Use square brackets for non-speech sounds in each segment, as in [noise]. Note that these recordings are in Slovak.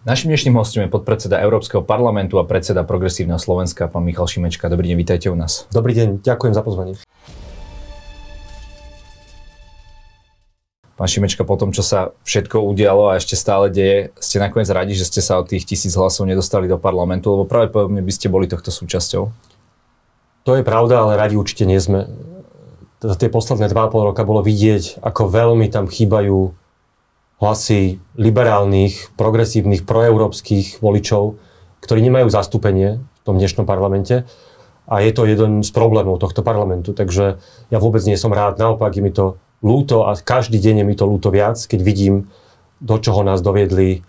Našim dnešným hostom je podpredseda Európskeho parlamentu a predseda Progresívneho Slovenska, pán Michal Šimečka. Dobrý deň, vítajte u nás. Dobrý deň, ďakujem za pozvanie. Pán Šimečka, po tom, čo sa všetko udialo a ešte stále deje, ste nakoniec radi, že ste sa od tých tisíc hlasov nedostali do parlamentu, lebo pravdepodobne by ste boli tohto súčasťou? To je pravda, ale radi určite nie sme. Za tie posledné 2,5 roka bolo vidieť, ako veľmi tam chýbajú hlasy liberálnych, progresívnych, proeurópskych voličov, ktorí nemajú zastúpenie v tom dnešnom parlamente. A je to jeden z problémov tohto parlamentu. Takže ja vôbec nie som rád, naopak je mi to lúto a každý deň je mi to lúto viac, keď vidím, do čoho nás doviedli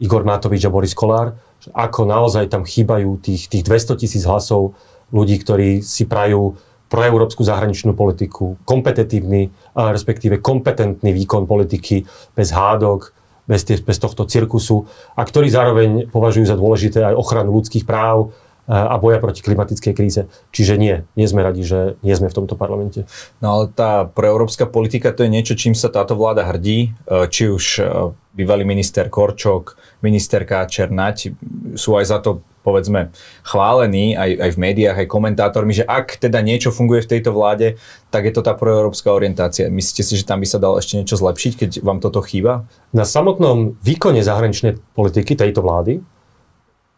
Igor Matovič a Boris Kolár, ako naozaj tam chýbajú tých, tých 200 tisíc hlasov ľudí, ktorí si prajú proeurópsku zahraničnú politiku, kompetitívny, respektíve kompetentný výkon politiky bez hádok, bez, tie, bez tohto cirkusu a ktorí zároveň považujú za dôležité aj ochranu ľudských práv a boja proti klimatickej kríze. Čiže nie, nie sme radi, že nie sme v tomto parlamente. No ale tá proeurópska politika to je niečo, čím sa táto vláda hrdí, e, či už e, bývalý minister Korčok, ministerka Černať sú aj za to povedzme chválení aj, aj v médiách, aj komentátormi, že ak teda niečo funguje v tejto vláde, tak je to tá proeurópska orientácia. Myslíte si, že tam by sa dalo ešte niečo zlepšiť, keď vám toto chýba? Na samotnom výkone zahraničnej politiky tejto vlády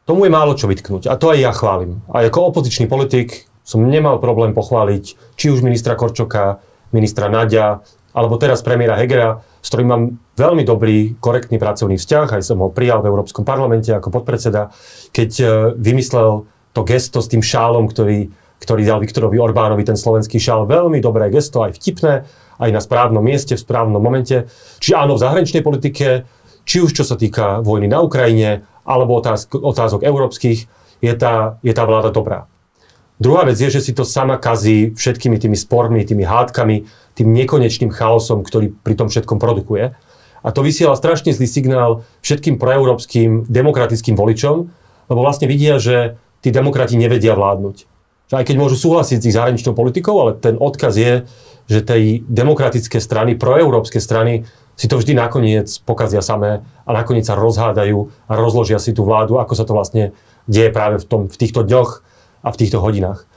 tomu je málo čo vytknúť. A to aj ja chválim. A ako opozičný politik som nemal problém pochváliť či už ministra Korčoka, ministra Nadia, alebo teraz premiéra Hegera, s ktorým mám veľmi dobrý, korektný pracovný vzťah, aj som ho prijal v Európskom parlamente ako podpredseda, keď e, vymyslel to gesto s tým šálom, ktorý, ktorý dal Viktorovi Orbánovi, ten slovenský šál, veľmi dobré gesto, aj vtipné, aj na správnom mieste, v správnom momente. Čiže áno, v zahraničnej politike, či už čo sa týka vojny na Ukrajine, alebo otázk, otázok európskych, je tá, je tá vláda dobrá. Druhá vec je, že si to sama kazí všetkými tými spormi, tými hádkami, tým nekonečným chaosom, ktorý pri tom všetkom produkuje. A to vysiela strašne zlý signál všetkým proeurópskym demokratickým voličom, lebo vlastne vidia, že tí demokrati nevedia vládnuť. Že aj keď môžu súhlasiť s ich zahraničnou politikou, ale ten odkaz je, že tej demokratické strany, proeurópske strany si to vždy nakoniec pokazia samé a nakoniec sa rozhádajú a rozložia si tú vládu, ako sa to vlastne deje práve v, tom, v týchto dňoch a v týchto hodinách.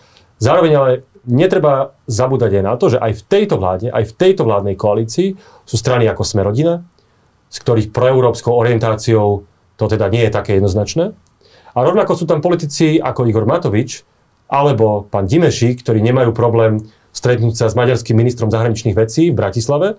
Zároveň ale netreba zabúdať aj na to, že aj v tejto vláde, aj v tejto vládnej koalícii sú strany ako Smerodina, z ktorých proeurópskou orientáciou to teda nie je také jednoznačné. A rovnako sú tam politici ako Igor Matovič alebo pán Dimeši, ktorí nemajú problém stretnúť sa s maďarským ministrom zahraničných vecí v Bratislave,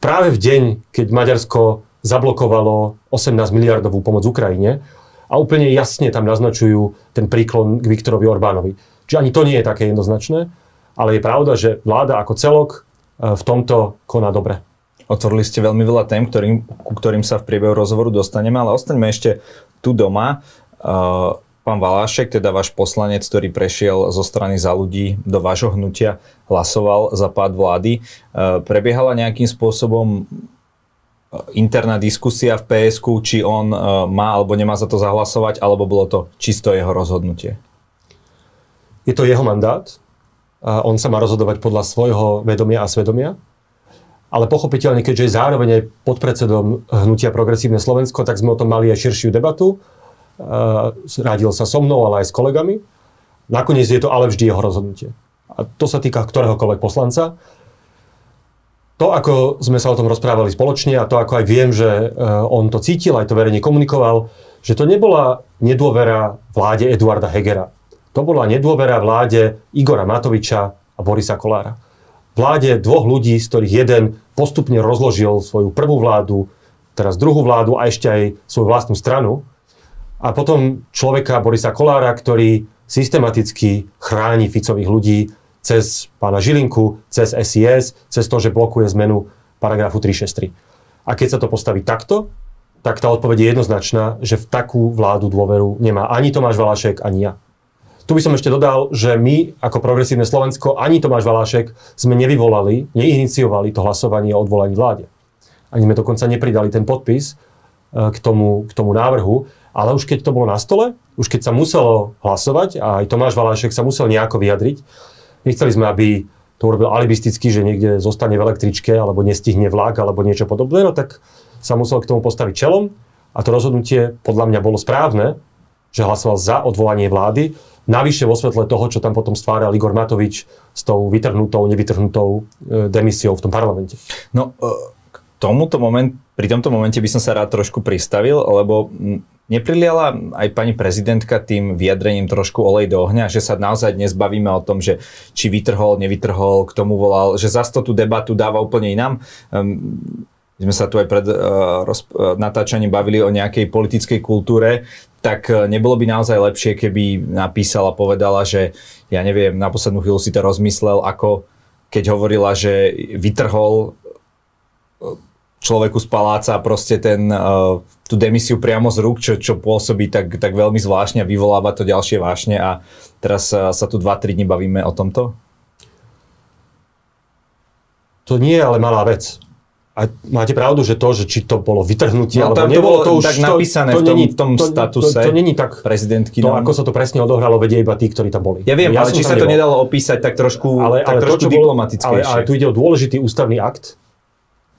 práve v deň, keď Maďarsko zablokovalo 18 miliardovú pomoc Ukrajine a úplne jasne tam naznačujú ten príklon k Viktorovi Orbánovi. Čiže ani to nie je také jednoznačné, ale je pravda, že vláda ako celok e, v tomto koná dobre. Otvorili ste veľmi veľa tém, ktorým, ku ktorým sa v priebehu rozhovoru dostaneme, ale ostaňme ešte tu doma. Uh, pán Valášek, teda váš poslanec, ktorý prešiel zo strany za ľudí do vášho hnutia, hlasoval za pád vlády. E, prebiehala nejakým spôsobom e, interná diskusia v PSK, či on má alebo nemá za to zahlasovať, alebo bolo to čisto jeho rozhodnutie? Je to jeho mandát. A on sa má rozhodovať podľa svojho vedomia a svedomia. Ale pochopiteľne, keďže je zároveň aj podpredsedom hnutia Progresívne Slovensko, tak sme o tom mali aj širšiu debatu radil sa so mnou, ale aj s kolegami. Nakoniec je to ale vždy jeho rozhodnutie. A to sa týka ktoréhokoľvek poslanca. To, ako sme sa o tom rozprávali spoločne a to, ako aj viem, že e, on to cítil, aj to verejne komunikoval, že to nebola nedôvera vláde Eduarda Hegera. To bola nedôvera vláde Igora Matoviča a Borisa Kolára. Vláde dvoch ľudí, z ktorých jeden postupne rozložil svoju prvú vládu, teraz druhú vládu a ešte aj svoju vlastnú stranu a potom človeka Borisa Kolára, ktorý systematicky chráni Ficových ľudí cez pána Žilinku, cez SIS, cez to, že blokuje zmenu paragrafu 363. A keď sa to postaví takto, tak tá odpoveď je jednoznačná, že v takú vládu dôveru nemá ani Tomáš Valašek, ani ja. Tu by som ešte dodal, že my ako Progresívne Slovensko, ani Tomáš Valášek sme nevyvolali, neiniciovali to hlasovanie o odvolaní vláde. Ani sme dokonca nepridali ten podpis e, k tomu, k tomu návrhu. Ale už keď to bolo na stole, už keď sa muselo hlasovať a aj Tomáš Valášek sa musel nejako vyjadriť, nechceli sme, aby to urobil alibisticky, že niekde zostane v električke alebo nestihne vlak alebo niečo podobné, no tak sa musel k tomu postaviť čelom a to rozhodnutie podľa mňa bolo správne, že hlasoval za odvolanie vlády, Navyše vo svetle toho, čo tam potom stváral Igor Matovič s tou vytrhnutou, nevytrhnutou e, demisiou v tom parlamente. No, e, k tomuto moment, pri tomto momente by som sa rád trošku pristavil, lebo nepriliala aj pani prezidentka tým vyjadrením trošku olej do ohňa, že sa naozaj dnes bavíme o tom, že či vytrhol, nevytrhol, k tomu volal, že zase tú debatu dáva úplne inám. Um, my sme sa tu aj pred uh, roz, uh, natáčaním bavili o nejakej politickej kultúre, tak uh, nebolo by naozaj lepšie, keby napísala, povedala, že ja neviem, na poslednú chvíľu si to rozmyslel, ako keď hovorila, že vytrhol človeku z paláca proste ten, uh, tú demisiu priamo z rúk, čo, čo pôsobí tak, tak veľmi zvláštne a vyvoláva to ďalšie vášne a teraz uh, sa tu 2-3 dní bavíme o tomto? To nie je ale malá vec. A máte pravdu, že to, že či to bolo vytrhnutie, no, alebo nebolo, to, bolo to už tak napísané to, to v tom, není, v tom to, statuse to, to, to není tak, prezidentky. To, no. ako sa to presne odohralo, vedia iba tí, ktorí tam boli. Ja viem, ja ale či sa to nebol. nedalo opísať tak trošku, ale, tak ale trošku to, diplomatickejšie. Ale, ale tu ide o dôležitý ústavný akt,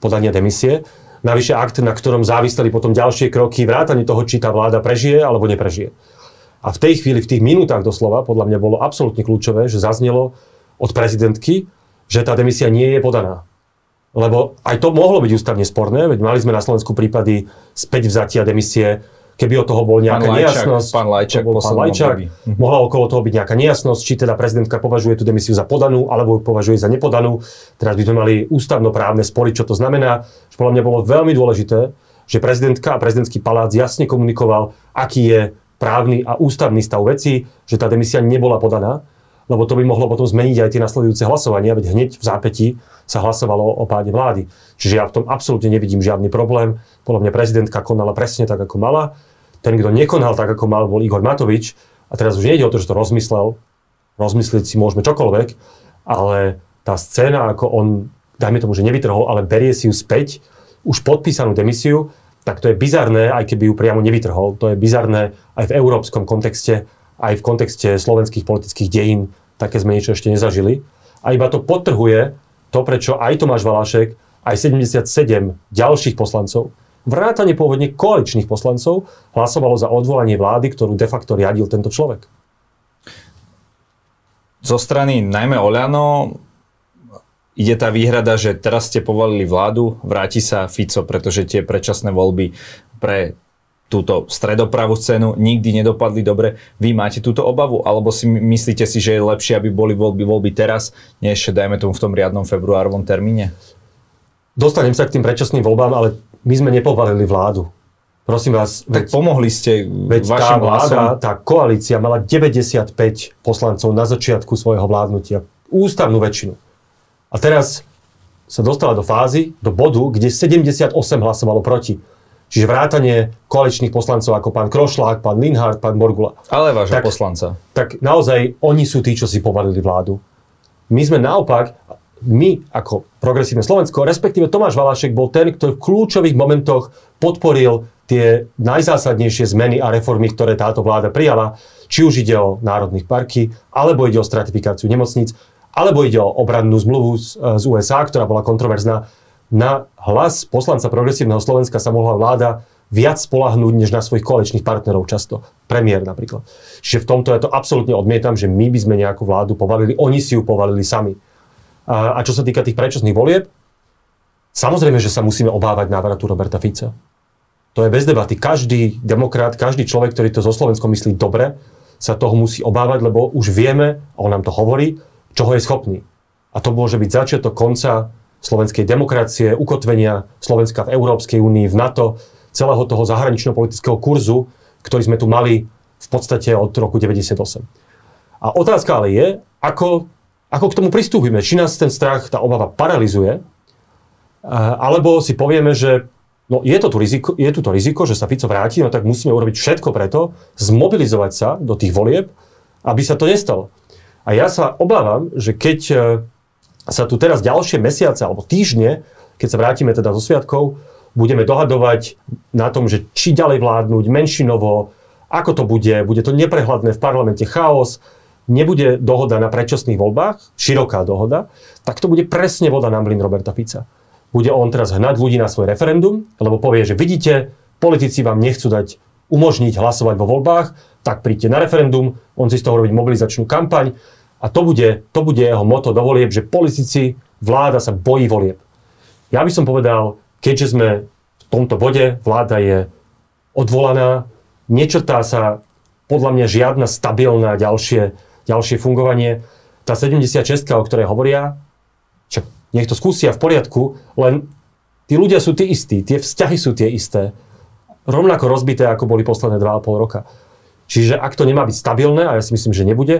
podania demisie. Navyše akt, na ktorom záviseli potom ďalšie kroky, vrátanie toho, či tá vláda prežije alebo neprežije. A v tej chvíli, v tých minútach doslova, podľa mňa bolo absolútne kľúčové, že zaznelo od prezidentky, že tá demisia nie je podaná. Lebo aj to mohlo byť ústavne sporné, veď mali sme na Slovensku prípady späť vzatia demisie keby od toho bol nejaká pán nejasnosť. Pán Lajčák, bol pán Lajčák mhm. mohla okolo toho byť nejaká nejasnosť, či teda prezidentka považuje tú demisiu za podanú, alebo ju považuje za nepodanú. Teraz by sme mali ústavnoprávne spory, čo to znamená. Že podľa mňa bolo veľmi dôležité, že prezidentka a prezidentský palác jasne komunikoval, aký je právny a ústavný stav veci, že tá demisia nebola podaná, lebo to by mohlo potom zmeniť aj tie nasledujúce hlasovania, veď hneď v zápätí sa hlasovalo o páde vlády. Čiže ja v tom absolútne nevidím žiadny problém. Podľa mňa prezidentka konala presne tak, ako mala. Ten, kto nekonal tak, ako mal, bol Igor Matovič. A teraz už nejde o to, že to rozmyslel. Rozmyslieť si môžeme čokoľvek, ale tá scéna, ako on, dajme tomu, že nevytrhol, ale berie si ju späť, už podpísanú demisiu, tak to je bizarné, aj keby ju priamo nevytrhol. To je bizarné aj v európskom kontexte, aj v kontexte slovenských politických dejín. Také sme niečo ešte nezažili. A iba to podtrhuje to, prečo aj Tomáš Valašek, aj 77 ďalších poslancov, vrátane pôvodne koaličných poslancov, hlasovalo za odvolanie vlády, ktorú de facto riadil tento človek. Zo strany najmä Oľano ide tá výhrada, že teraz ste povolili vládu, vráti sa Fico, pretože tie predčasné voľby pre túto stredopravú scénu nikdy nedopadli dobre. Vy máte túto obavu? Alebo si myslíte si, že je lepšie, aby boli voľby, voľby teraz, než dajme tomu v tom riadnom februárovom termíne? Dostanem sa k tým predčasným voľbám, ale my sme nepovalili vládu. Prosím vás, tak veď, pomohli ste veď vašim tá vláda, hlasom. tá koalícia mala 95 poslancov na začiatku svojho vládnutia. Ústavnú väčšinu. A teraz sa dostala do fázy, do bodu, kde 78 hlasovalo proti. Čiže vrátanie koaličných poslancov ako pán Krošlák, pán Linhard, pán Morgula. Ale vášho tak, poslanca. Tak naozaj oni sú tí, čo si povalili vládu. My sme naopak, my ako progresívne Slovensko, respektíve Tomáš Valašek bol ten, ktorý v kľúčových momentoch podporil tie najzásadnejšie zmeny a reformy, ktoré táto vláda prijala, či už ide o národných parky, alebo ide o stratifikáciu nemocníc, alebo ide o obrannú zmluvu z, z USA, ktorá bola kontroverzná na hlas poslanca progresívneho Slovenska sa mohla vláda viac spolahnúť, než na svojich koaličných partnerov často. Premiér napríklad. Čiže v tomto ja to absolútne odmietam, že my by sme nejakú vládu povalili, oni si ju povalili sami. A, a čo sa týka tých predčasných volieb, samozrejme, že sa musíme obávať návratu Roberta Fica. To je bez debaty. Každý demokrat, každý človek, ktorý to zo Slovenskom myslí dobre, sa toho musí obávať, lebo už vieme, a on nám to hovorí, čoho je schopný. A to môže byť začiatok konca slovenskej demokracie, ukotvenia Slovenska v Európskej únii, v NATO, celého toho zahranično-politického kurzu, ktorý sme tu mali v podstate od roku 98. A otázka ale je, ako, ako k tomu pristúpime. Či nás ten strach, tá obava paralizuje, alebo si povieme, že no, je, to tu riziko, je tu to riziko, že sa Fico vráti, no tak musíme urobiť všetko preto, zmobilizovať sa do tých volieb, aby sa to nestalo. A ja sa obávam, že keď sa tu teraz ďalšie mesiace alebo týždne, keď sa vrátime teda zo sviatkov, budeme dohadovať na tom, že či ďalej vládnuť menšinovo, ako to bude, bude to neprehľadné v parlamente chaos, nebude dohoda na predčasných voľbách, široká dohoda, tak to bude presne voda na mlin Roberta Fica. Bude on teraz hnať ľudí na svoj referendum, lebo povie, že vidíte, politici vám nechcú dať umožniť hlasovať vo voľbách, tak príďte na referendum, on si z toho robiť mobilizačnú kampaň a to bude, to bude jeho moto do volieb, že politici, vláda sa bojí volieb. Ja by som povedal, keďže sme v tomto bode, vláda je odvolaná, nečrtá sa podľa mňa žiadna stabilná ďalšie, ďalšie fungovanie. Tá 76, o ktorej hovoria, čak nech to skúsia v poriadku, len tí ľudia sú tí istí, tie vzťahy sú tie isté rovnako rozbité, ako boli posledné 2,5 roka. Čiže ak to nemá byť stabilné, a ja si myslím, že nebude,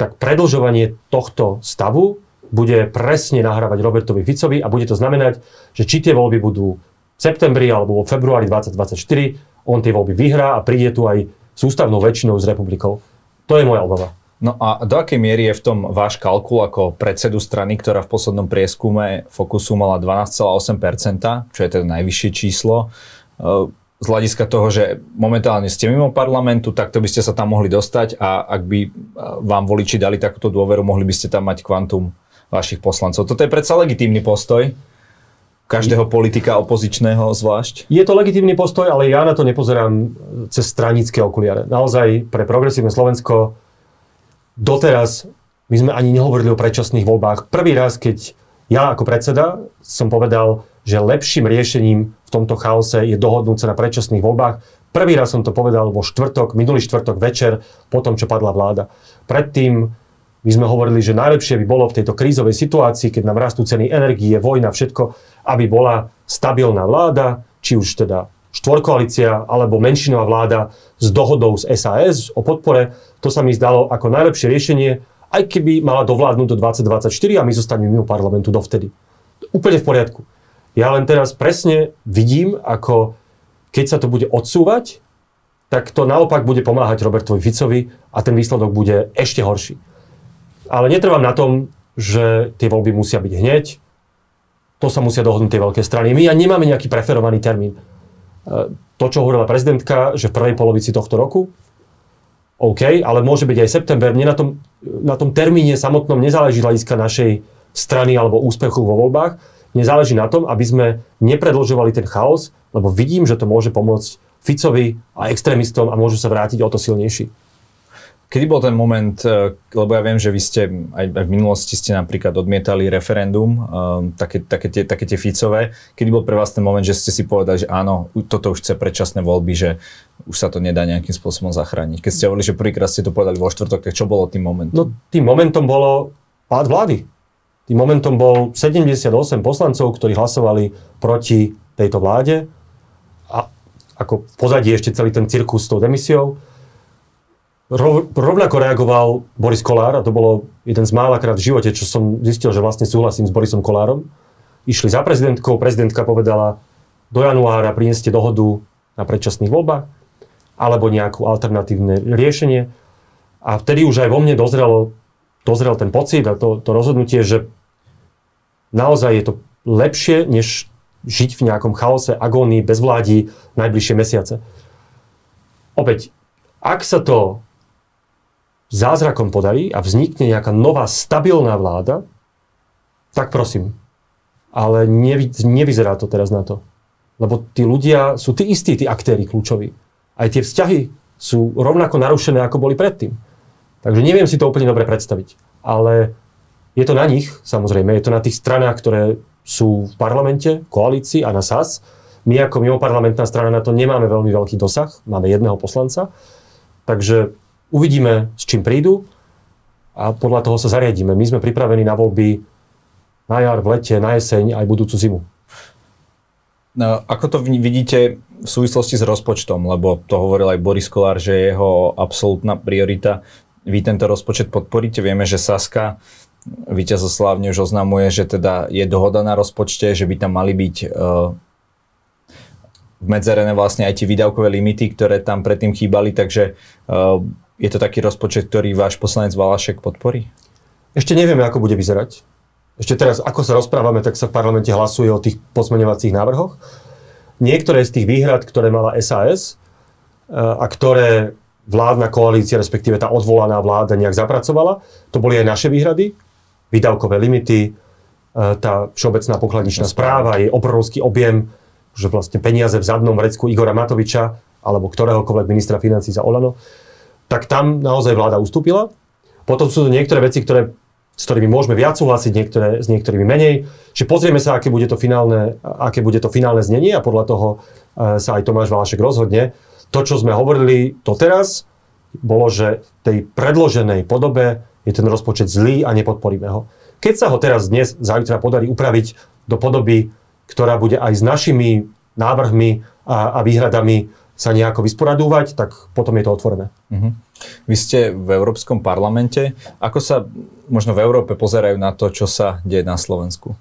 tak predlžovanie tohto stavu bude presne nahrávať Robertovi Ficovi a bude to znamenať, že či tie voľby budú v septembri alebo vo februári 2024, on tie voľby vyhrá a príde tu aj sústavnou väčšinou z republikou. To je moja obava. No a do akej miery je v tom váš kalkul ako predsedu strany, ktorá v poslednom prieskume Fokusu mala 12,8%, čo je teda najvyššie číslo, z hľadiska toho, že momentálne ste mimo parlamentu, takto by ste sa tam mohli dostať a ak by vám voliči dali takúto dôveru, mohli by ste tam mať kvantum vašich poslancov. Toto je predsa legitímny postoj každého politika opozičného zvlášť? Je to legitímny postoj, ale ja na to nepozerám cez stranické okuliare. Naozaj pre progresívne Slovensko doteraz my sme ani nehovorili o predčasných voľbách. Prvý raz, keď ja ako predseda som povedal, že lepším riešením v tomto chaose je dohodnúť sa na predčasných voľbách. Prvý raz som to povedal vo štvrtok, minulý štvrtok večer, po tom, čo padla vláda. Predtým my sme hovorili, že najlepšie by bolo v tejto krízovej situácii, keď nám rastú ceny energie, vojna, všetko, aby bola stabilná vláda, či už teda štvorkoalícia alebo menšinová vláda s dohodou z SAS o podpore. To sa mi zdalo ako najlepšie riešenie, aj keby mala dovládnuť do 2024 a my zostaneme mimo parlamentu dovtedy. Úplne v poriadku. Ja len teraz presne vidím, ako keď sa to bude odsúvať, tak to naopak bude pomáhať Robertovi Ficovi a ten výsledok bude ešte horší. Ale netrvám na tom, že tie voľby musia byť hneď. To sa musia dohodnúť tie veľké strany. My ja nemáme nejaký preferovaný termín. E, to, čo hovorila prezidentka, že v prvej polovici tohto roku, OK, ale môže byť aj september. Mne na tom, na tom termíne samotnom nezáleží hľadiska našej strany alebo úspechu vo voľbách mne záleží na tom, aby sme nepredlžovali ten chaos, lebo vidím, že to môže pomôcť Ficovi a extrémistom a môžu sa vrátiť o to silnejší. Kedy bol ten moment, e, lebo ja viem, že vy ste aj, aj v minulosti ste napríklad odmietali referendum, um, také, také, tie, také tie Ficové, kedy bol pre vás ten moment, že ste si povedali, že áno, toto už chce predčasné voľby, že už sa to nedá nejakým spôsobom zachrániť. Keď ste hovorili, že prvýkrát ste to povedali vo štvrtok, tak čo bolo tým momentom? No tým momentom bolo pád vlády. Tým momentom bol 78 poslancov, ktorí hlasovali proti tejto vláde a ako pozadí ešte celý ten cirkus s tou demisiou. Rov, rovnako reagoval Boris Kolár a to bolo jeden z mála krát v živote, čo som zistil, že vlastne súhlasím s Borisom Kolárom. Išli za prezidentkou, prezidentka povedala, do januára prineste dohodu na predčasných voľbách alebo nejakú alternatívne riešenie. A vtedy už aj vo mne dozrelo, dozrel ten pocit a to, to rozhodnutie, že naozaj je to lepšie, než žiť v nejakom chaose, agónii, bezvládí najbližšie mesiace. Opäť, ak sa to zázrakom podarí a vznikne nejaká nová stabilná vláda, tak prosím. Ale nevy, nevyzerá to teraz na to. Lebo tí ľudia sú tí istí, tí aktéry kľúčoví. Aj tie vzťahy sú rovnako narušené, ako boli predtým. Takže neviem si to úplne dobre predstaviť. Ale je to na nich, samozrejme, je to na tých stranách, ktoré sú v parlamente, koalícii a na SAS. My ako mimoparlamentná strana na to nemáme veľmi veľký dosah, máme jedného poslanca, takže uvidíme, s čím prídu a podľa toho sa zariadíme. My sme pripravení na voľby na jar, v lete, na jeseň aj budúcu zimu. No, ako to vidíte v súvislosti s rozpočtom, lebo to hovoril aj Boris Kolár, že je jeho absolútna priorita. Vy tento rozpočet podporíte? Vieme, že Saska víťazoslávne už oznamuje, že teda je dohoda na rozpočte, že by tam mali byť uh, medzerené vlastne aj tie výdavkové limity, ktoré tam predtým chýbali, takže uh, je to taký rozpočet, ktorý váš poslanec Valašek podporí? Ešte nevieme, ako bude vyzerať. Ešte teraz, ako sa rozprávame, tak sa v parlamente hlasuje o tých pozmeňovacích návrhoch. Niektoré z tých výhrad, ktoré mala SAS e, a ktoré vládna koalícia, respektíve tá odvolaná vláda nejak zapracovala, to boli aj naše výhrady výdavkové limity, e, tá všeobecná pokladničná správa, je obrovský objem, že vlastne peniaze v zadnom vrecku Igora Matoviča alebo ktoréhokoľvek ministra financí za Olano, tak tam naozaj vláda ustúpila. Potom sú to niektoré veci, ktoré, s ktorými môžeme viac súhlasiť, niektoré, s niektorými menej. Že pozrieme sa, aké bude to finálne, aké bude to finálne znenie a podľa toho e, sa aj Tomáš Valašek rozhodne. To, čo sme hovorili doteraz, bolo, že v tej predloženej podobe je ten rozpočet zlý a nepodporíme ho. Keď sa ho teraz dnes, zajtra podarí upraviť do podoby, ktorá bude aj s našimi návrhmi a, a výhradami sa nejako vysporadúvať, tak potom je to otvorené. Uh-huh. Vy ste v Európskom parlamente. Ako sa možno v Európe pozerajú na to, čo sa deje na Slovensku?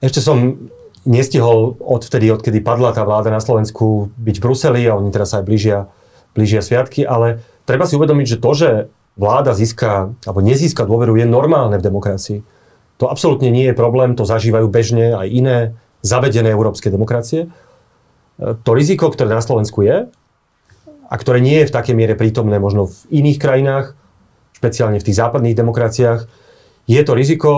Ešte som nestihol odvtedy, odkedy padla tá vláda na Slovensku byť v Bruseli a oni teraz aj blížia, blížia sviatky, ale treba si uvedomiť, že to, že vláda získa alebo nezíska dôveru je normálne v demokracii. To absolútne nie je problém, to zažívajú bežne aj iné zavedené európske demokracie. To riziko, ktoré na Slovensku je, a ktoré nie je v takej miere prítomné možno v iných krajinách, špeciálne v tých západných demokraciách, je to riziko,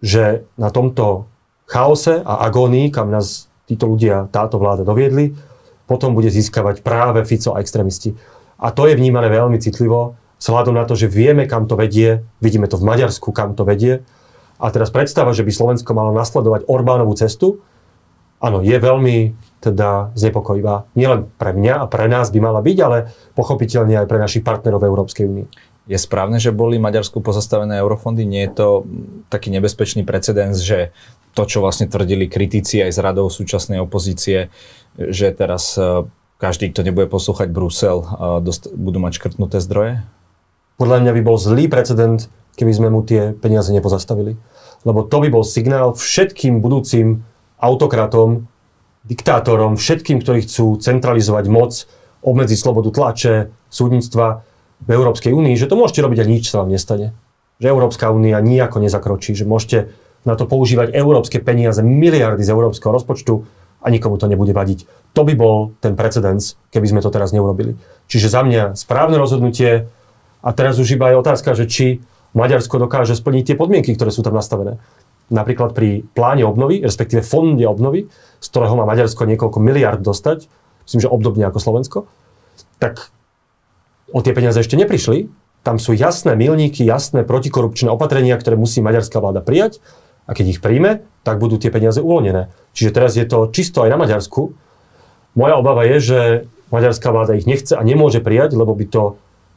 že na tomto chaose a agónii, kam nás títo ľudia, táto vláda doviedli, potom bude získavať práve Fico a extrémisti. A to je vnímané veľmi citlivo, vzhľadom na to, že vieme, kam to vedie, vidíme to v Maďarsku, kam to vedie. A teraz predstava, že by Slovensko malo nasledovať Orbánovú cestu, áno, je veľmi teda znepokojivá. Nielen pre mňa a pre nás by mala byť, ale pochopiteľne aj pre našich partnerov v Európskej únii. Je správne, že boli Maďarsku pozastavené eurofondy? Nie je to taký nebezpečný precedens, že to, čo vlastne tvrdili kritici aj z radou súčasnej opozície, že teraz e, každý, kto nebude poslúchať Brusel, e, dost, budú mať škrtnuté zdroje? Podľa mňa by bol zlý precedent, keby sme mu tie peniaze nepozastavili. Lebo to by bol signál všetkým budúcim autokratom, diktátorom, všetkým, ktorí chcú centralizovať moc, obmedziť slobodu tlače, súdnictva v Európskej únii, že to môžete robiť a nič sa vám nestane. Že Európska únia nijako nezakročí, že môžete na to používať európske peniaze, miliardy z európskeho rozpočtu a nikomu to nebude vadiť. To by bol ten precedens, keby sme to teraz neurobili. Čiže za mňa správne rozhodnutie a teraz už iba je otázka, že či Maďarsko dokáže splniť tie podmienky, ktoré sú tam nastavené napríklad pri pláne obnovy, respektíve fonde obnovy, z ktorého má Maďarsko niekoľko miliard dostať, myslím, že obdobne ako Slovensko, tak o tie peniaze ešte neprišli. Tam sú jasné milníky, jasné protikorupčné opatrenia, ktoré musí maďarská vláda prijať a keď ich príjme, tak budú tie peniaze uvoľnené. Čiže teraz je to čisto aj na Maďarsku. Moja obava je, že maďarská vláda ich nechce a nemôže prijať, lebo by to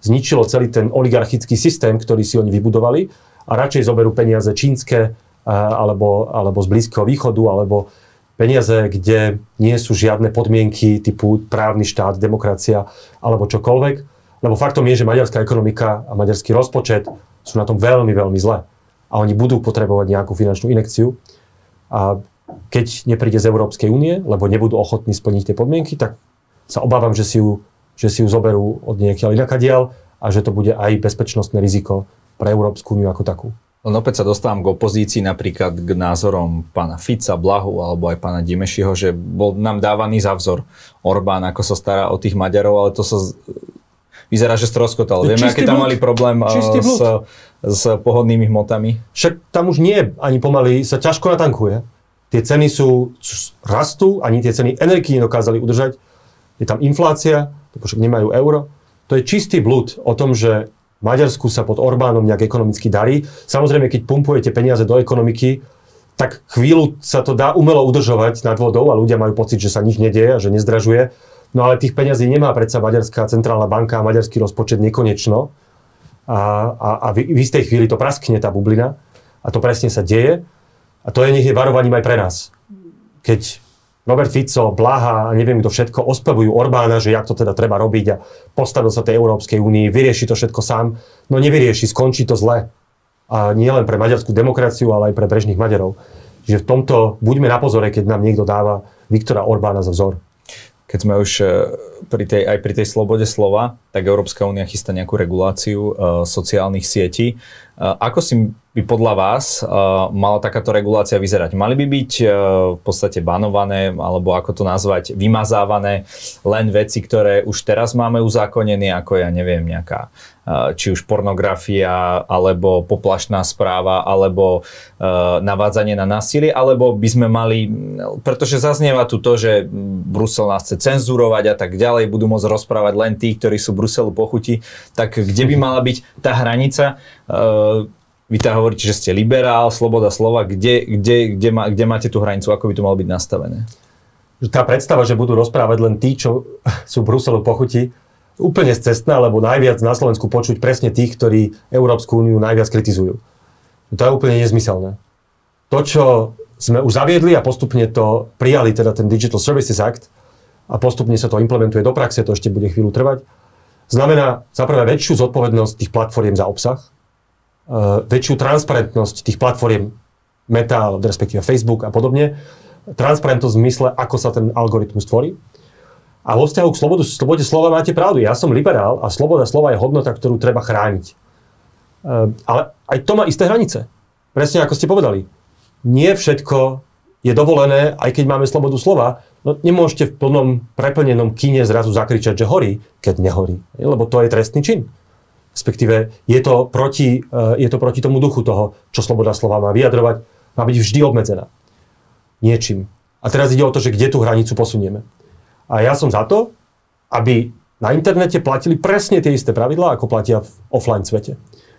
zničilo celý ten oligarchický systém, ktorý si oni vybudovali a radšej zoberú peniaze čínske, alebo, alebo z Blízkeho východu, alebo peniaze, kde nie sú žiadne podmienky typu právny štát, demokracia alebo čokoľvek. Lebo faktom je, že maďarská ekonomika a maďarský rozpočet sú na tom veľmi, veľmi zle. A oni budú potrebovať nejakú finančnú inekciu. A keď nepríde z Európskej únie, lebo nebudú ochotní splniť tie podmienky, tak sa obávam, že si ju, že si ju zoberú od niekiaľ inakadiaľ a že to bude aj bezpečnostné riziko pre Európsku úniu ako takú. Len opäť sa dostávam k opozícii, napríklad k názorom pána Fica, Blahu alebo aj pána Dimešiho, že bol nám dávaný za vzor Orbán, ako sa stará o tých Maďarov, ale to sa vyzerá, že stroskotal. Vieme, aké tam mali problém eh, s, s pohodnými hmotami. Však tam už nie, ani pomaly sa ťažko natankuje. Tie ceny sú, rastú, ani tie ceny energii nedokázali udržať. Je tam inflácia, však nemajú euro. To je čistý blud o tom, že Maďarsku sa pod Orbánom nejak ekonomicky darí. Samozrejme, keď pumpujete peniaze do ekonomiky, tak chvíľu sa to dá umelo udržovať nad vodou a ľudia majú pocit, že sa nič nedieje a že nezdražuje. No ale tých peniazí nemá predsa Maďarská centrálna banka a maďarský rozpočet nekonečno. A, a, a v, v istej chvíli to praskne tá bublina. A to presne sa deje. A to je nech je varovaním aj pre nás. Keď Robert Fico, Blaha neviem kto všetko ospevujú Orbána, že jak to teda treba robiť a postavil sa tej Európskej únii, vyrieši to všetko sám. No nevyrieši, skončí to zle. A nie len pre maďarskú demokraciu, ale aj pre bežných Maďarov. Čiže v tomto buďme na pozore, keď nám niekto dáva Viktora Orbána za vzor. Keď sme už e, pri tej, aj pri tej slobode slova, tak Európska únia chystá nejakú reguláciu uh, sociálnych sietí. Uh, ako si by podľa vás uh, mala takáto regulácia vyzerať? Mali by byť uh, v podstate banované, alebo ako to nazvať, vymazávané len veci, ktoré už teraz máme uzákonené, ako ja neviem, nejaká či už pornografia, alebo poplašná správa, alebo navádzanie na násilie, alebo by sme mali, pretože zaznieva tu to, že Brusel nás chce cenzurovať a tak ďalej, budú môcť rozprávať len tí, ktorí sú Bruselu pochuti, tak kde by mala byť tá hranica? Vy teda hovoríte, že ste liberál, sloboda slova, kde, kde, kde, má, kde máte tú hranicu, ako by to malo byť nastavené? Tá predstava, že budú rozprávať len tí, čo [laughs] sú Bruselu pochuti, úplne cestná, lebo najviac na Slovensku počuť presne tých, ktorí Európsku úniu najviac kritizujú. To je úplne nezmyselné. To, čo sme už zaviedli a postupne to prijali, teda ten Digital Services Act, a postupne sa to implementuje do praxe, to ešte bude chvíľu trvať, znamená zaprvé väčšiu zodpovednosť tých platform za obsah, uh, väčšiu transparentnosť tých platform Meta, respektíve Facebook a podobne, transparentnosť v zmysle, ako sa ten algoritmus tvorí. A vo vzťahu k slobodu, slobode slova máte pravdu. Ja som liberál a sloboda slova je hodnota, ktorú treba chrániť. Uh, ale aj to má isté hranice. Presne ako ste povedali. Nie všetko je dovolené, aj keď máme slobodu slova. No, nemôžete v plnom preplnenom kine zrazu zakričať, že horí, keď nehorí. Lebo to je trestný čin. Respektíve je to, proti, uh, je to proti tomu duchu toho, čo sloboda slova má vyjadrovať. Má byť vždy obmedzená. Niečím. A teraz ide o to, že kde tú hranicu posunieme. A ja som za to, aby na internete platili presne tie isté pravidlá, ako platia v offline svete.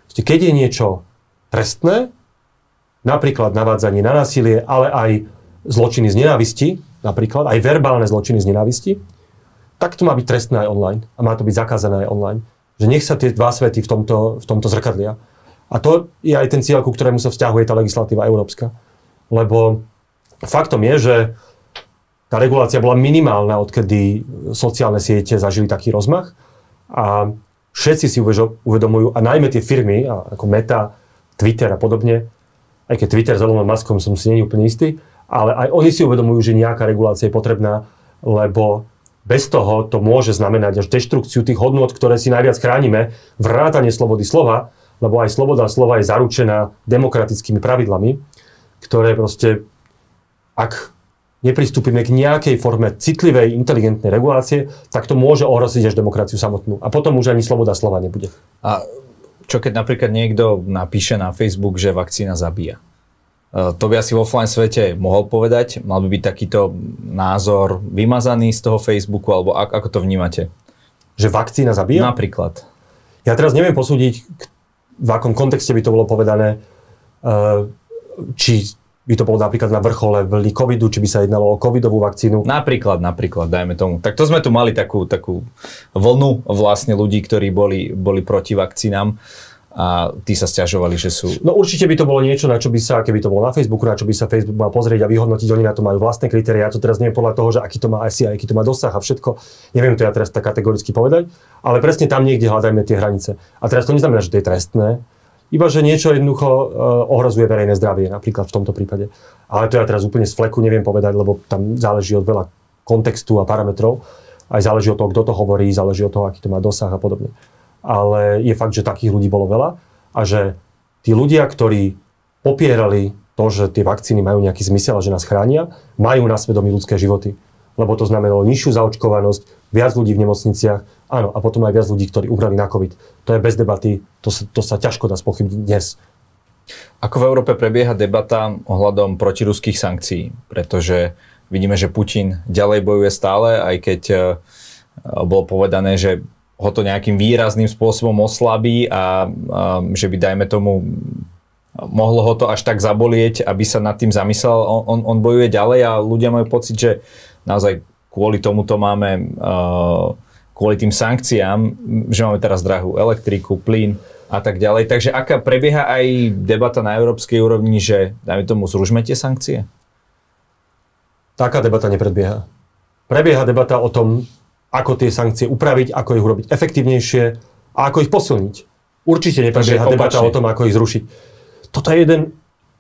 Keď je niečo trestné, napríklad navádzanie na násilie, ale aj zločiny z nenávisti, napríklad aj verbálne zločiny z nenávisti, tak to má byť trestné aj online a má to byť zakázané aj online. Že nech sa tie dva svety v tomto, v tomto zrkadlia. A to je aj ten cieľ, ku ktorému sa vzťahuje tá legislatíva európska. Lebo faktom je, že tá regulácia bola minimálna, odkedy sociálne siete zažili taký rozmach. A všetci si uvedomujú, a najmä tie firmy, ako Meta, Twitter a podobne, aj keď Twitter s Elonom Muskom som si nie úplne istý, ale aj oni si uvedomujú, že nejaká regulácia je potrebná, lebo bez toho to môže znamenať až deštrukciu tých hodnot, ktoré si najviac chránime, vrátanie slobody slova, lebo aj sloboda slova je zaručená demokratickými pravidlami, ktoré proste, ak nepristúpime k nejakej forme citlivej, inteligentnej regulácie, tak to môže ohroziť až demokraciu samotnú. A potom už ani sloboda slova nebude. A čo keď napríklad niekto napíše na Facebook, že vakcína zabíja? E, to by asi v offline svete mohol povedať. Mal by byť takýto názor vymazaný z toho Facebooku, alebo ako to vnímate? Že vakcína zabíja? Napríklad. Ja teraz neviem posúdiť, v akom kontexte by to bolo povedané, e, či by to bolo napríklad na vrchole vlny covidu, či by sa jednalo o covidovú vakcínu. Napríklad, napríklad, dajme tomu. Tak to sme tu mali takú, takú vlnu vlastne ľudí, ktorí boli, boli proti vakcínám a tí sa stiažovali, že sú... No určite by to bolo niečo, na čo by sa, keby to bolo na Facebooku, na čo by sa Facebook mal pozrieť a vyhodnotiť, oni na to majú vlastné kritéria. Ja to teraz neviem podľa toho, že aký to má asi, aký to má dosah a všetko. Neviem to ja teraz tak kategoricky povedať, ale presne tam niekde hľadajme tie hranice. A teraz to neznamená, že to je trestné, iba, že niečo jednoducho uh, ohrozuje verejné zdravie, napríklad v tomto prípade. Ale to ja teraz úplne z fleku neviem povedať, lebo tam záleží od veľa kontextu a parametrov. Aj záleží od toho, kto to hovorí, záleží od toho, aký to má dosah a podobne. Ale je fakt, že takých ľudí bolo veľa a že tí ľudia, ktorí popierali to, že tie vakcíny majú nejaký zmysel a že nás chránia, majú na svedomí ľudské životy. Lebo to znamenalo nižšiu zaočkovanosť, viac ľudí v nemocniciach, Áno, a potom aj viac ľudí, ktorí umreli na COVID. To je bez debaty, to sa, to sa ťažko dá spochybniť dnes. Ako v Európe prebieha debata ohľadom protiruských sankcií? Pretože vidíme, že Putin ďalej bojuje stále, aj keď e, bolo povedané, že ho to nejakým výrazným spôsobom oslabí a, že by, dajme tomu, mohlo ho to až tak zabolieť, aby sa nad tým zamyslel. On, on, on bojuje ďalej a ľudia majú pocit, že naozaj kvôli tomuto máme uh, kvôli tým sankciám, že máme teraz drahú elektriku, plyn a tak ďalej. Takže aká prebieha aj debata na európskej úrovni, že dajme tomu zružme tie sankcie? Taká debata nepredbieha. Prebieha debata o tom, ako tie sankcie upraviť, ako ich urobiť efektívnejšie a ako ich posilniť. Určite neprebieha debata o tom, ako ich zrušiť. Toto je jeden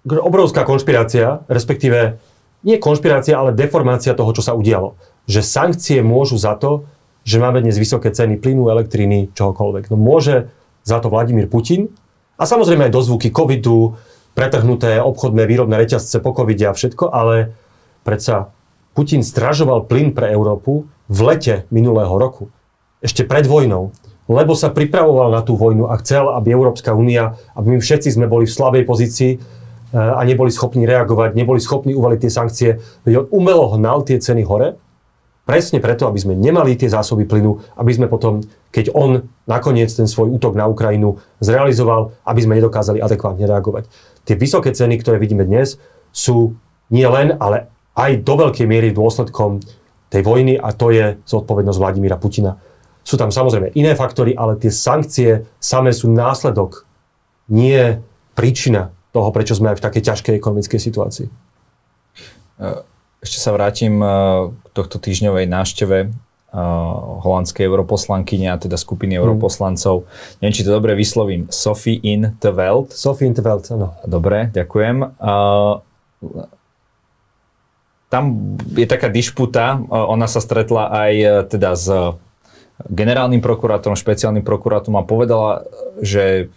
obrovská konšpirácia, respektíve nie konšpirácia, ale deformácia toho, čo sa udialo. Že sankcie môžu za to, že máme dnes vysoké ceny plynu, elektriny, čohokoľvek. No môže za to Vladimír Putin a samozrejme aj dozvuky covidu, pretrhnuté obchodné výrobné reťazce po covide a všetko, ale predsa Putin stražoval plyn pre Európu v lete minulého roku, ešte pred vojnou, lebo sa pripravoval na tú vojnu a chcel, aby Európska únia, aby my všetci sme boli v slabej pozícii e, a neboli schopní reagovať, neboli schopní uvaliť tie sankcie, veď on umelo hnal tie ceny hore, presne preto, aby sme nemali tie zásoby plynu, aby sme potom, keď on nakoniec ten svoj útok na Ukrajinu zrealizoval, aby sme nedokázali adekvátne reagovať. Tie vysoké ceny, ktoré vidíme dnes, sú nie len, ale aj do veľkej miery dôsledkom tej vojny a to je zodpovednosť Vladimíra Putina. Sú tam samozrejme iné faktory, ale tie sankcie samé sú následok, nie príčina toho, prečo sme aj v takej ťažkej ekonomickej situácii. Ešte sa vrátim e, k tohto týždňovej návšteve e, holandskej europoslankyne, a teda skupiny mm. europoslancov. Neviem, či to dobre vyslovím. Sophie in the Welt. Sophie in the Welt, áno. Dobre, ďakujem. Tam je taká dišputa. Ona sa stretla aj teda s generálnym prokurátorom, špeciálnym prokurátorom a povedala, že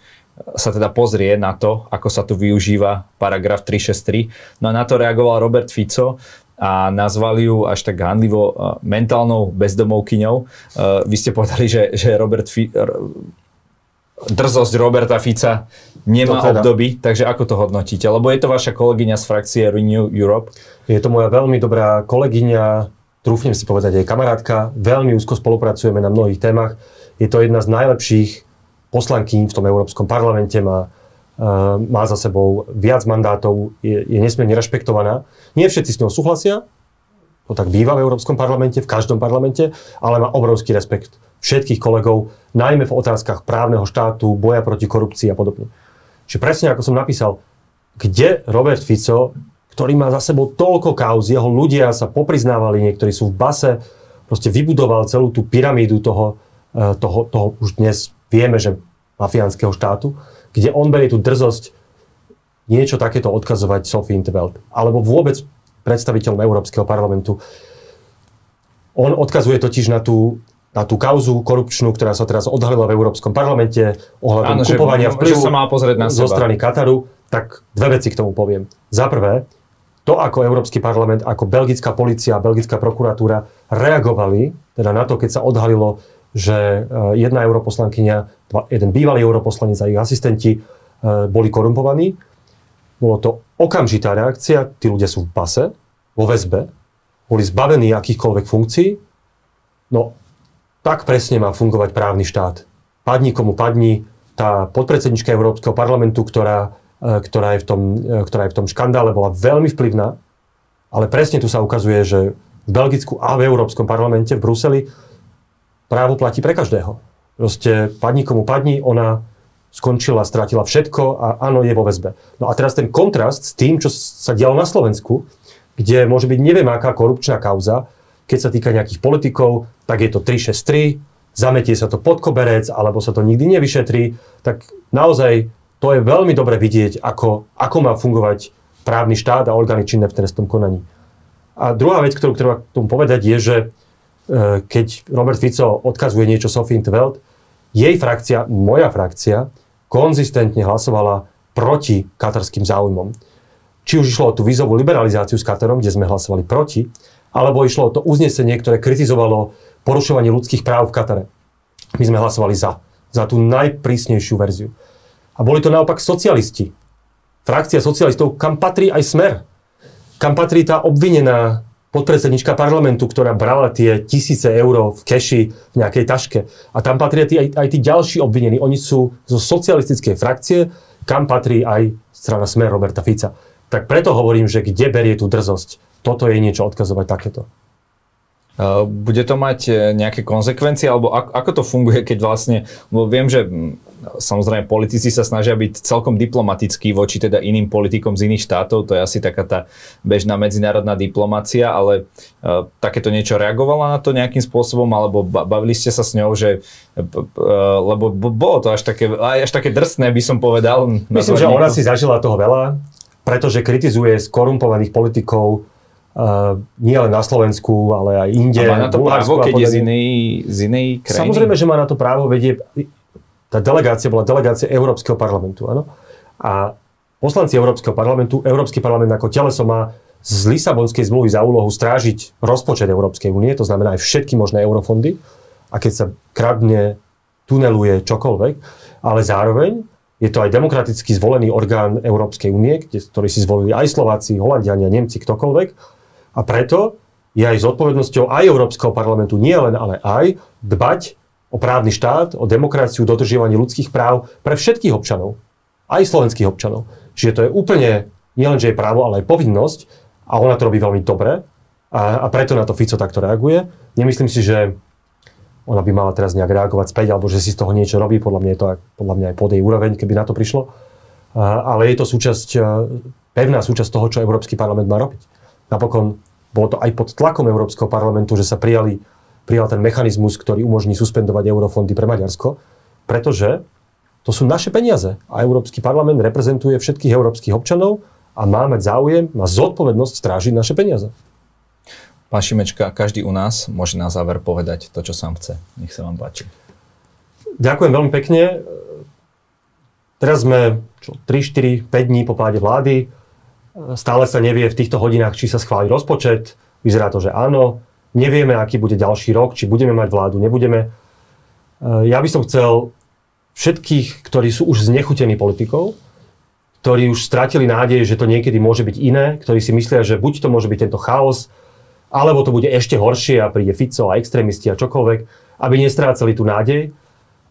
sa teda pozrie na to, ako sa tu využíva paragraf 363. No a na to reagoval Robert Fico a nazvali ju až tak handlivo uh, mentálnou bezdomovkyňou. Uh, vy ste povedali, že, že Robert Fi- drzosť Roberta Fica nemá teda. obdoby, takže ako to hodnotíte? Lebo je to vaša kolegyňa z frakcie Renew Europe. Je to moja veľmi dobrá kolegyňa, trúfnem si povedať aj kamarátka, veľmi úzko spolupracujeme na mnohých témach. Je to jedna z najlepších poslankyň v tom Európskom parlamente, má, má za sebou viac mandátov, je, je nesmierne rešpektovaná. Nie všetci s ňou súhlasia, to tak býva v Európskom parlamente, v každom parlamente, ale má obrovský rešpekt všetkých kolegov, najmä v otázkach právneho štátu, boja proti korupcii a podobne. Čiže presne ako som napísal, kde Robert Fico ktorý má za sebou toľko kauz, jeho ľudia sa popriznávali, niektorí sú v base, proste vybudoval celú tú pyramídu toho, eh, toho, toho už dnes vieme, že mafiánskeho štátu, kde on berie tú drzosť niečo takéto odkazovať Sophie Intervelt, alebo vôbec predstaviteľom Európskeho parlamentu. On odkazuje totiž na tú, na tú kauzu korupčnú, ktorá sa teraz odhalila v Európskom parlamente ohľadom kupovania vplyvu sa má pozrieť na zo strany Kataru, tak dve veci k tomu poviem. Za prvé, to, ako Európsky parlament, ako belgická policia belgická prokuratúra reagovali teda na to, keď sa odhalilo, že e, jedna europoslankyňa, jeden bývalý europoslanec a ich asistenti e, boli korumpovaní. Bolo to okamžitá reakcia, tí ľudia sú v pase, vo väzbe, boli zbavení akýchkoľvek funkcií. No, tak presne má fungovať právny štát. Padni komu padni, tá podpredsednička Európskeho parlamentu, ktorá E, ktorá je, v tom, ktorá je v tom škandále, bola veľmi vplyvná, ale presne tu sa ukazuje, že v Belgicku a v Európskom parlamente v Bruseli právo platí pre každého. Proste padni komu padni, ona skončila, stratila všetko a áno, je vo väzbe. No a teraz ten kontrast s tým, čo sa dialo na Slovensku, kde môže byť neviem aká korupčná kauza, keď sa týka nejakých politikov, tak je to 363, zametie sa to pod koberec, alebo sa to nikdy nevyšetrí, tak naozaj to je veľmi dobre vidieť, ako, ako má fungovať právny štát a orgány činné v trestnom konaní. A druhá vec, ktorú treba k tomu povedať, je, že keď Robert Fico odkazuje niečo Sophie Intveld, jej frakcia, moja frakcia, konzistentne hlasovala proti katarským záujmom. Či už išlo o tú vízovú liberalizáciu s Katarom, kde sme hlasovali proti, alebo išlo o to uznesenie, ktoré kritizovalo porušovanie ľudských práv v Katare. My sme hlasovali za, za tú najprísnejšiu verziu. A boli to naopak socialisti. Frakcia socialistov, kam patrí aj smer. Kam patrí tá obvinená podpredsednička parlamentu, ktorá brala tie tisíce eur v keši v nejakej taške. A tam patria tí, aj, aj tí ďalší obvinení. Oni sú zo socialistickej frakcie, kam patrí aj strana Smer Roberta Fica. Tak preto hovorím, že kde berie tú drzosť. Toto je niečo odkazovať takéto. Bude to mať e, nejaké konsekvencie, alebo ako to funguje, keď vlastne, lebo viem, že samozrejme politici sa snažia byť celkom diplomatickí voči teda iným politikom z iných štátov, to je asi taká tá bežná medzinárodná diplomácia, ale uh, takéto niečo reagovala na to nejakým spôsobom, alebo bavili ste sa s ňou, že uh, lebo bolo to až také, až také drsné, by som povedal. Myslím, že ona si zažila toho veľa, pretože kritizuje skorumpovaných politikov Uh, nie len na Slovensku, ale aj inde. A má na to právo, keď je z inej, z inej krajiny? Samozrejme, že má na to právo, vedie, tá delegácia bola delegácia Európskeho parlamentu, áno. A poslanci Európskeho parlamentu, Európsky parlament ako teleso má z Lisabonskej zmluvy za úlohu strážiť rozpočet Európskej únie, to znamená aj všetky možné eurofondy. A keď sa kradne, tuneluje čokoľvek, ale zároveň je to aj demokraticky zvolený orgán Európskej únie, ktorý si zvolili aj Slováci, Holandiania, Nemci, ktokoľvek. A preto je aj zodpovednosťou aj Európskeho parlamentu nie len, ale aj dbať o právny štát, o demokraciu, dodržiavanie ľudských práv pre všetkých občanov. Aj slovenských občanov. Čiže to je úplne, nielen, že je právo, ale aj povinnosť a ona to robí veľmi dobre a, a preto na to Fico takto reaguje. Nemyslím si, že ona by mala teraz nejak reagovať späť, alebo že si z toho niečo robí, podľa mňa je to podľa mňa aj pod jej úroveň, keby na to prišlo. A, ale je to súčasť, pevná súčasť toho, čo Európsky parlament má robiť. Napokon bolo to aj pod tlakom Európskeho parlamentu, že sa prijali, prijal ten mechanizmus, ktorý umožní suspendovať eurofondy pre Maďarsko, pretože to sú naše peniaze a Európsky parlament reprezentuje všetkých európskych občanov a má mať záujem, má zodpovednosť strážiť naše peniaze. Pán Šimečka, každý u nás môže na záver povedať to, čo sám chce. Nech sa vám páči. Ďakujem veľmi pekne. Teraz sme čo, 3, 4, 5 dní po páde vlády. Stále sa nevie v týchto hodinách, či sa schváli rozpočet. Vyzerá to, že áno. Nevieme, aký bude ďalší rok, či budeme mať vládu, nebudeme. Ja by som chcel všetkých, ktorí sú už znechutení politikou, ktorí už stratili nádej, že to niekedy môže byť iné, ktorí si myslia, že buď to môže byť tento chaos, alebo to bude ešte horšie a príde Fico a extrémisti a čokoľvek, aby nestrácali tú nádej,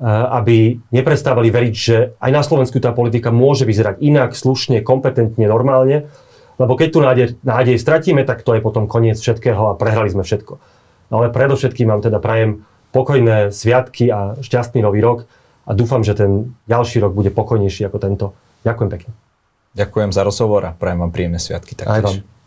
aby neprestávali veriť, že aj na Slovensku tá politika môže vyzerať inak, slušne, kompetentne, normálne, lebo keď tu nádej, nádej stratíme, tak to je potom koniec všetkého a prehrali sme všetko. No ale predovšetkým vám teda prajem pokojné sviatky a šťastný nový rok a dúfam, že ten ďalší rok bude pokojnejší ako tento. Ďakujem pekne. Ďakujem za rozhovor a prajem vám príjemné sviatky. Taktiež. Aj vám.